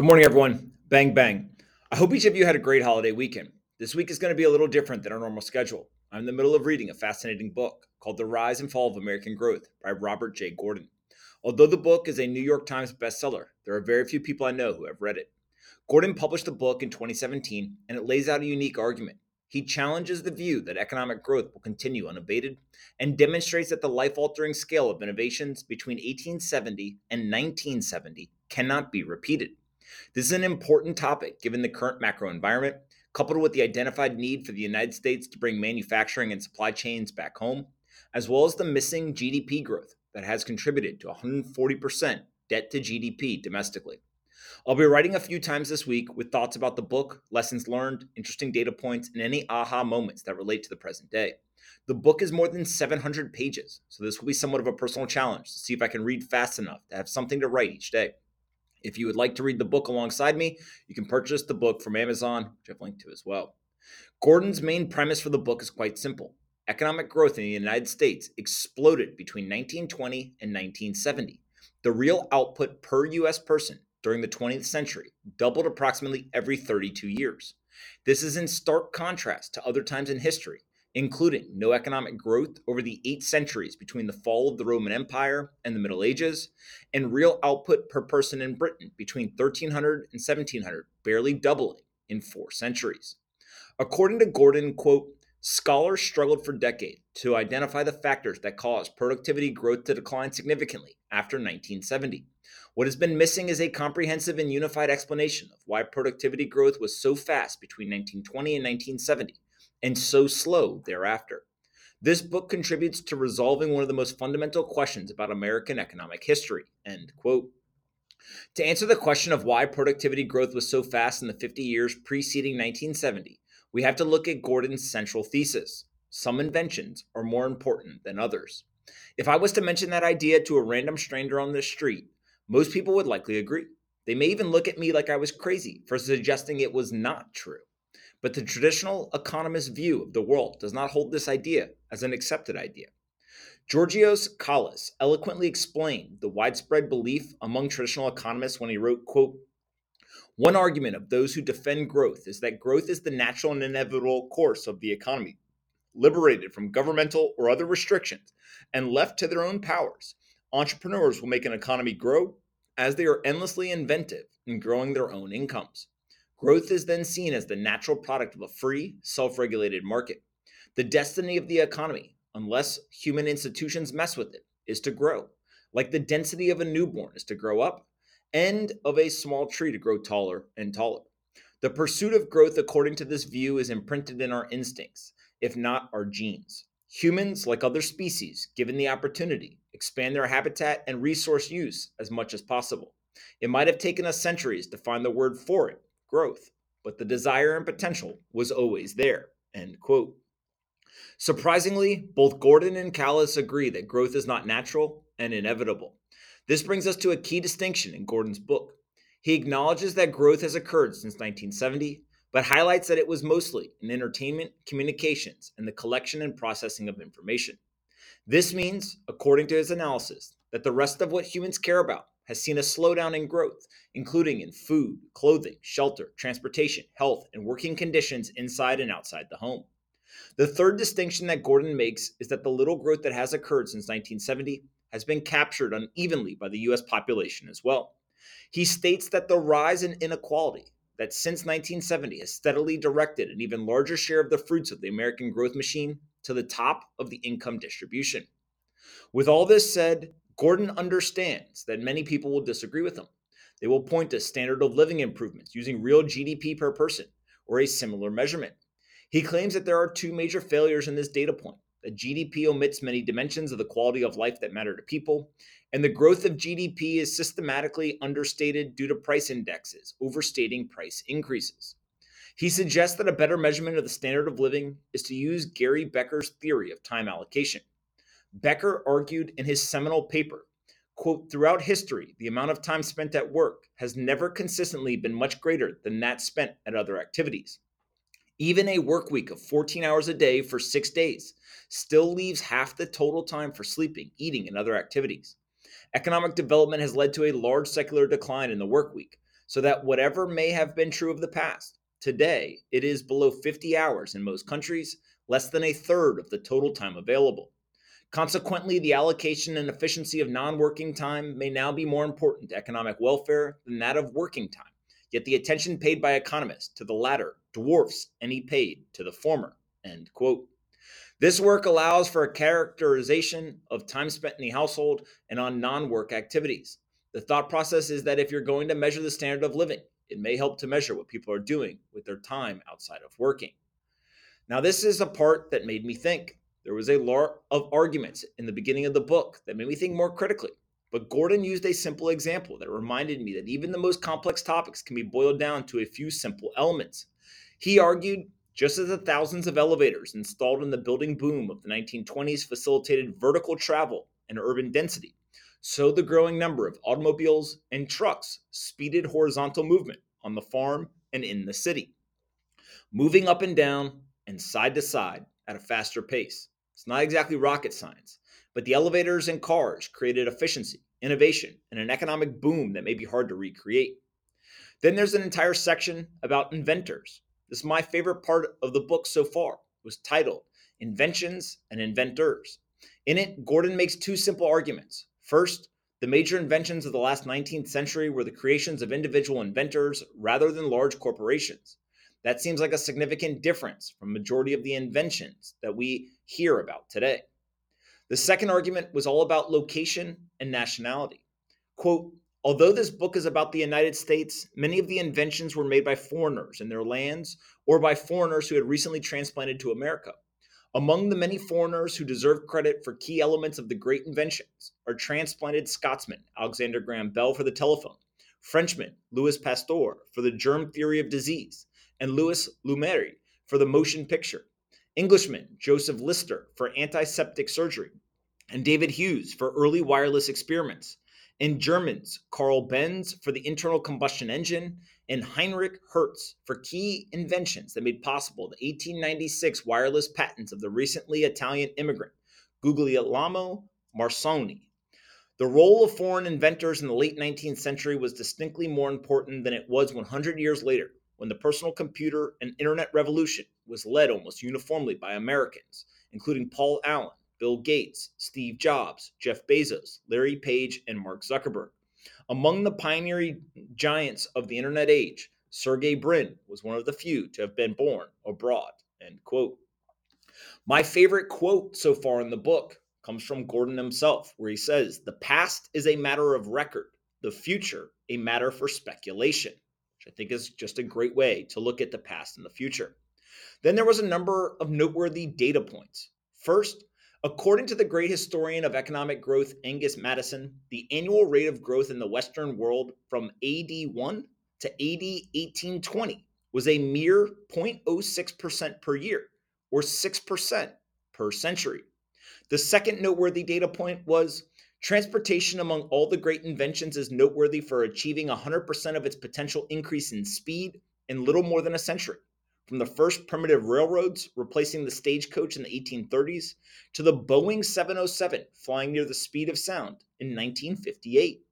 Good morning, everyone. Bang, bang. I hope each of you had a great holiday weekend. This week is going to be a little different than our normal schedule. I'm in the middle of reading a fascinating book called The Rise and Fall of American Growth by Robert J. Gordon. Although the book is a New York Times bestseller, there are very few people I know who have read it. Gordon published the book in 2017, and it lays out a unique argument. He challenges the view that economic growth will continue unabated and demonstrates that the life altering scale of innovations between 1870 and 1970 cannot be repeated. This is an important topic given the current macro environment, coupled with the identified need for the United States to bring manufacturing and supply chains back home, as well as the missing GDP growth that has contributed to 140% debt to GDP domestically. I'll be writing a few times this week with thoughts about the book, lessons learned, interesting data points, and any aha moments that relate to the present day. The book is more than 700 pages, so this will be somewhat of a personal challenge to see if I can read fast enough to have something to write each day. If you would like to read the book alongside me, you can purchase the book from Amazon, which I've linked to as well. Gordon's main premise for the book is quite simple. Economic growth in the United States exploded between 1920 and 1970. The real output per US person during the 20th century doubled approximately every 32 years. This is in stark contrast to other times in history including no economic growth over the eight centuries between the fall of the Roman Empire and the Middle Ages, and real output per person in Britain between 1300 and 1700, barely doubling in four centuries. According to Gordon, quote, scholars struggled for decades to identify the factors that caused productivity growth to decline significantly after 1970. What has been missing is a comprehensive and unified explanation of why productivity growth was so fast between 1920 and 1970 and so slow thereafter. This book contributes to resolving one of the most fundamental questions about American economic history. End quote. To answer the question of why productivity growth was so fast in the 50 years preceding 1970, we have to look at Gordon's central thesis. Some inventions are more important than others. If I was to mention that idea to a random stranger on the street, most people would likely agree. They may even look at me like I was crazy for suggesting it was not true. But the traditional economist view of the world does not hold this idea as an accepted idea. Georgios Kallis eloquently explained the widespread belief among traditional economists when he wrote, quote, one argument of those who defend growth is that growth is the natural and inevitable course of the economy. Liberated from governmental or other restrictions and left to their own powers, entrepreneurs will make an economy grow as they are endlessly inventive in growing their own incomes. Growth is then seen as the natural product of a free, self regulated market. The destiny of the economy, unless human institutions mess with it, is to grow, like the density of a newborn is to grow up, and of a small tree to grow taller and taller. The pursuit of growth, according to this view, is imprinted in our instincts, if not our genes. Humans, like other species, given the opportunity, expand their habitat and resource use as much as possible. It might have taken us centuries to find the word for it, growth, but the desire and potential was always there. End quote. Surprisingly, both Gordon and Kallis agree that growth is not natural and inevitable. This brings us to a key distinction in Gordon's book. He acknowledges that growth has occurred since 1970, but highlights that it was mostly in entertainment, communications, and the collection and processing of information. This means, according to his analysis, that the rest of what humans care about has seen a slowdown in growth, including in food, clothing, shelter, transportation, health, and working conditions inside and outside the home. The third distinction that Gordon makes is that the little growth that has occurred since 1970 has been captured unevenly by the US population as well. He states that the rise in inequality that since 1970 has steadily directed an even larger share of the fruits of the American growth machine to the top of the income distribution. With all this said, Gordon understands that many people will disagree with him. They will point to standard of living improvements using real GDP per person or a similar measurement. He claims that there are two major failures in this data point that GDP omits many dimensions of the quality of life that matter to people, and the growth of GDP is systematically understated due to price indexes, overstating price increases. He suggests that a better measurement of the standard of living is to use Gary Becker's theory of time allocation. Becker argued in his seminal paper, quote, throughout history, the amount of time spent at work has never consistently been much greater than that spent at other activities. Even a work week of 14 hours a day for six days still leaves half the total time for sleeping, eating, and other activities. Economic development has led to a large secular decline in the work week, so that whatever may have been true of the past, today it is below 50 hours in most countries, less than a third of the total time available. Consequently, the allocation and efficiency of non working time may now be more important to economic welfare than that of working time. Yet the attention paid by economists to the latter dwarfs any paid to the former. End quote. This work allows for a characterization of time spent in the household and on non work activities. The thought process is that if you're going to measure the standard of living, it may help to measure what people are doing with their time outside of working. Now, this is a part that made me think. There was a lot of arguments in the beginning of the book that made me think more critically. But Gordon used a simple example that reminded me that even the most complex topics can be boiled down to a few simple elements. He argued just as the thousands of elevators installed in the building boom of the 1920s facilitated vertical travel and urban density, so the growing number of automobiles and trucks speeded horizontal movement on the farm and in the city, moving up and down and side to side at a faster pace. It's not exactly rocket science, but the elevators and cars created efficiency, innovation, and an economic boom that may be hard to recreate. Then there's an entire section about inventors. This is my favorite part of the book so far. It was titled Inventions and Inventors. In it, Gordon makes two simple arguments. First, the major inventions of the last 19th century were the creations of individual inventors rather than large corporations. That seems like a significant difference from majority of the inventions that we hear about today. The second argument was all about location and nationality. Quote, Although this book is about the United States, many of the inventions were made by foreigners in their lands or by foreigners who had recently transplanted to America. Among the many foreigners who deserve credit for key elements of the great inventions are transplanted Scotsman Alexander Graham Bell for the telephone, Frenchman Louis Pasteur for the germ theory of disease, and Louis Lumière for the motion picture, Englishman Joseph Lister for antiseptic surgery, and David Hughes for early wireless experiments, and Germans Carl Benz for the internal combustion engine, and Heinrich Hertz for key inventions that made possible the 1896 wireless patents of the recently Italian immigrant Guglielmo Marconi. The role of foreign inventors in the late 19th century was distinctly more important than it was 100 years later when the personal computer and internet revolution was led almost uniformly by Americans, including Paul Allen, Bill Gates, Steve Jobs, Jeff Bezos, Larry Page, and Mark Zuckerberg. Among the pioneering giants of the internet age, Sergey Brin was one of the few to have been born abroad. End quote. My favorite quote so far in the book comes from Gordon himself, where he says, The past is a matter of record, the future a matter for speculation which I think is just a great way to look at the past and the future. Then there was a number of noteworthy data points. First, according to the great historian of economic growth, Angus Maddison, the annual rate of growth in the Western world from AD 1 to AD 1820 was a mere 0.06% per year, or 6% per century. The second noteworthy data point was Transportation among all the great inventions is noteworthy for achieving 100% of its potential increase in speed in little more than a century. From the first primitive railroads replacing the stagecoach in the 1830s to the Boeing 707 flying near the speed of sound in 1958.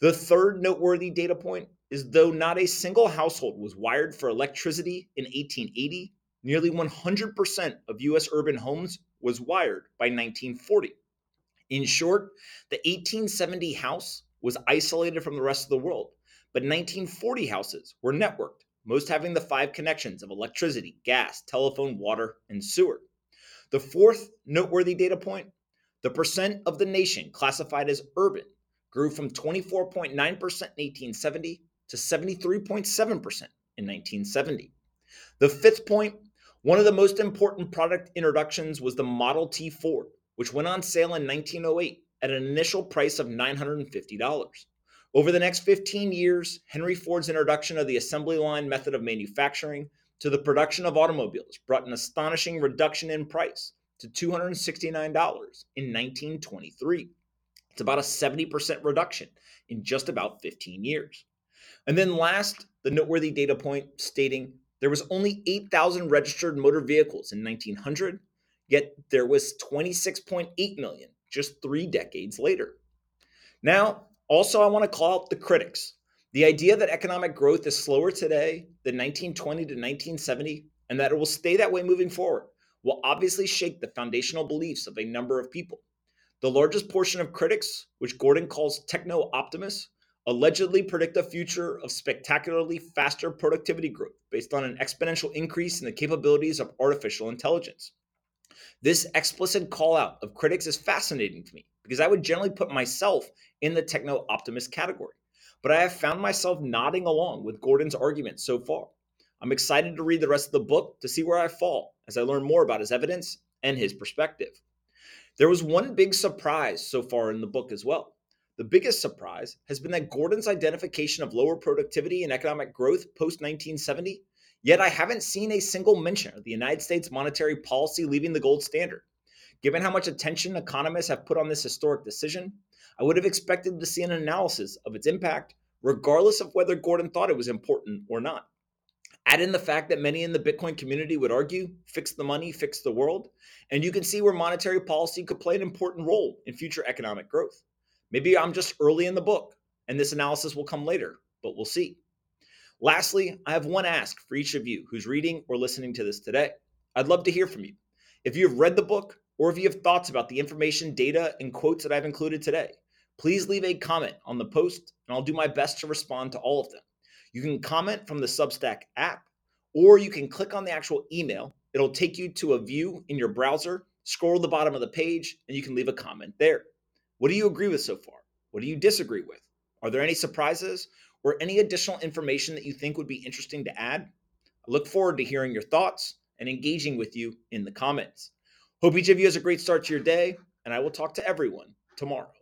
The third noteworthy data point is though not a single household was wired for electricity in 1880, nearly 100% of US urban homes was wired by 1940. In short, the 1870 house was isolated from the rest of the world, but 1940 houses were networked, most having the five connections of electricity, gas, telephone, water, and sewer. The fourth noteworthy data point the percent of the nation classified as urban grew from 24.9% in 1870 to 73.7% in 1970. The fifth point one of the most important product introductions was the Model T Ford, which went on sale in 1908 at an initial price of $950. Over the next 15 years, Henry Ford's introduction of the assembly line method of manufacturing to the production of automobiles brought an astonishing reduction in price to $269 in 1923. It's about a 70% reduction in just about 15 years. And then last, the noteworthy data point stating there was only 8,000 registered motor vehicles in 1900 Yet there was 26.8 million just three decades later. Now, also, I want to call out the critics. The idea that economic growth is slower today than 1920 to 1970 and that it will stay that way moving forward will obviously shake the foundational beliefs of a number of people. The largest portion of critics, which Gordon calls techno optimists, allegedly predict a future of spectacularly faster productivity growth based on an exponential increase in the capabilities of artificial intelligence. This explicit call out of critics is fascinating to me because I would generally put myself in the techno optimist category. But I have found myself nodding along with Gordon's argument so far. I'm excited to read the rest of the book to see where I fall as I learn more about his evidence and his perspective. There was one big surprise so far in the book as well. The biggest surprise has been that Gordon's identification of lower productivity and economic growth post 1970, yet I haven't seen a single mention of the United States monetary policy leaving the gold standard. Given how much attention economists have put on this historic decision, I would have expected to see an analysis of its impact, regardless of whether Gordon thought it was important or not. Add in the fact that many in the Bitcoin community would argue fix the money, fix the world, and you can see where monetary policy could play an important role in future economic growth. Maybe I'm just early in the book and this analysis will come later, but we'll see. Lastly, I have one ask for each of you who's reading or listening to this today. I'd love to hear from you. If you have read the book or if you have thoughts about the information, data, and quotes that I've included today, please leave a comment on the post and I'll do my best to respond to all of them. You can comment from the Substack app, or you can click on the actual email. It'll take you to a view in your browser, scroll to the bottom of the page, and you can leave a comment there. What do you agree with so far? What do you disagree with? Are there any surprises or any additional information that you think would be interesting to add? I look forward to hearing your thoughts and engaging with you in the comments. Hope each of you has a great start to your day, and I will talk to everyone tomorrow.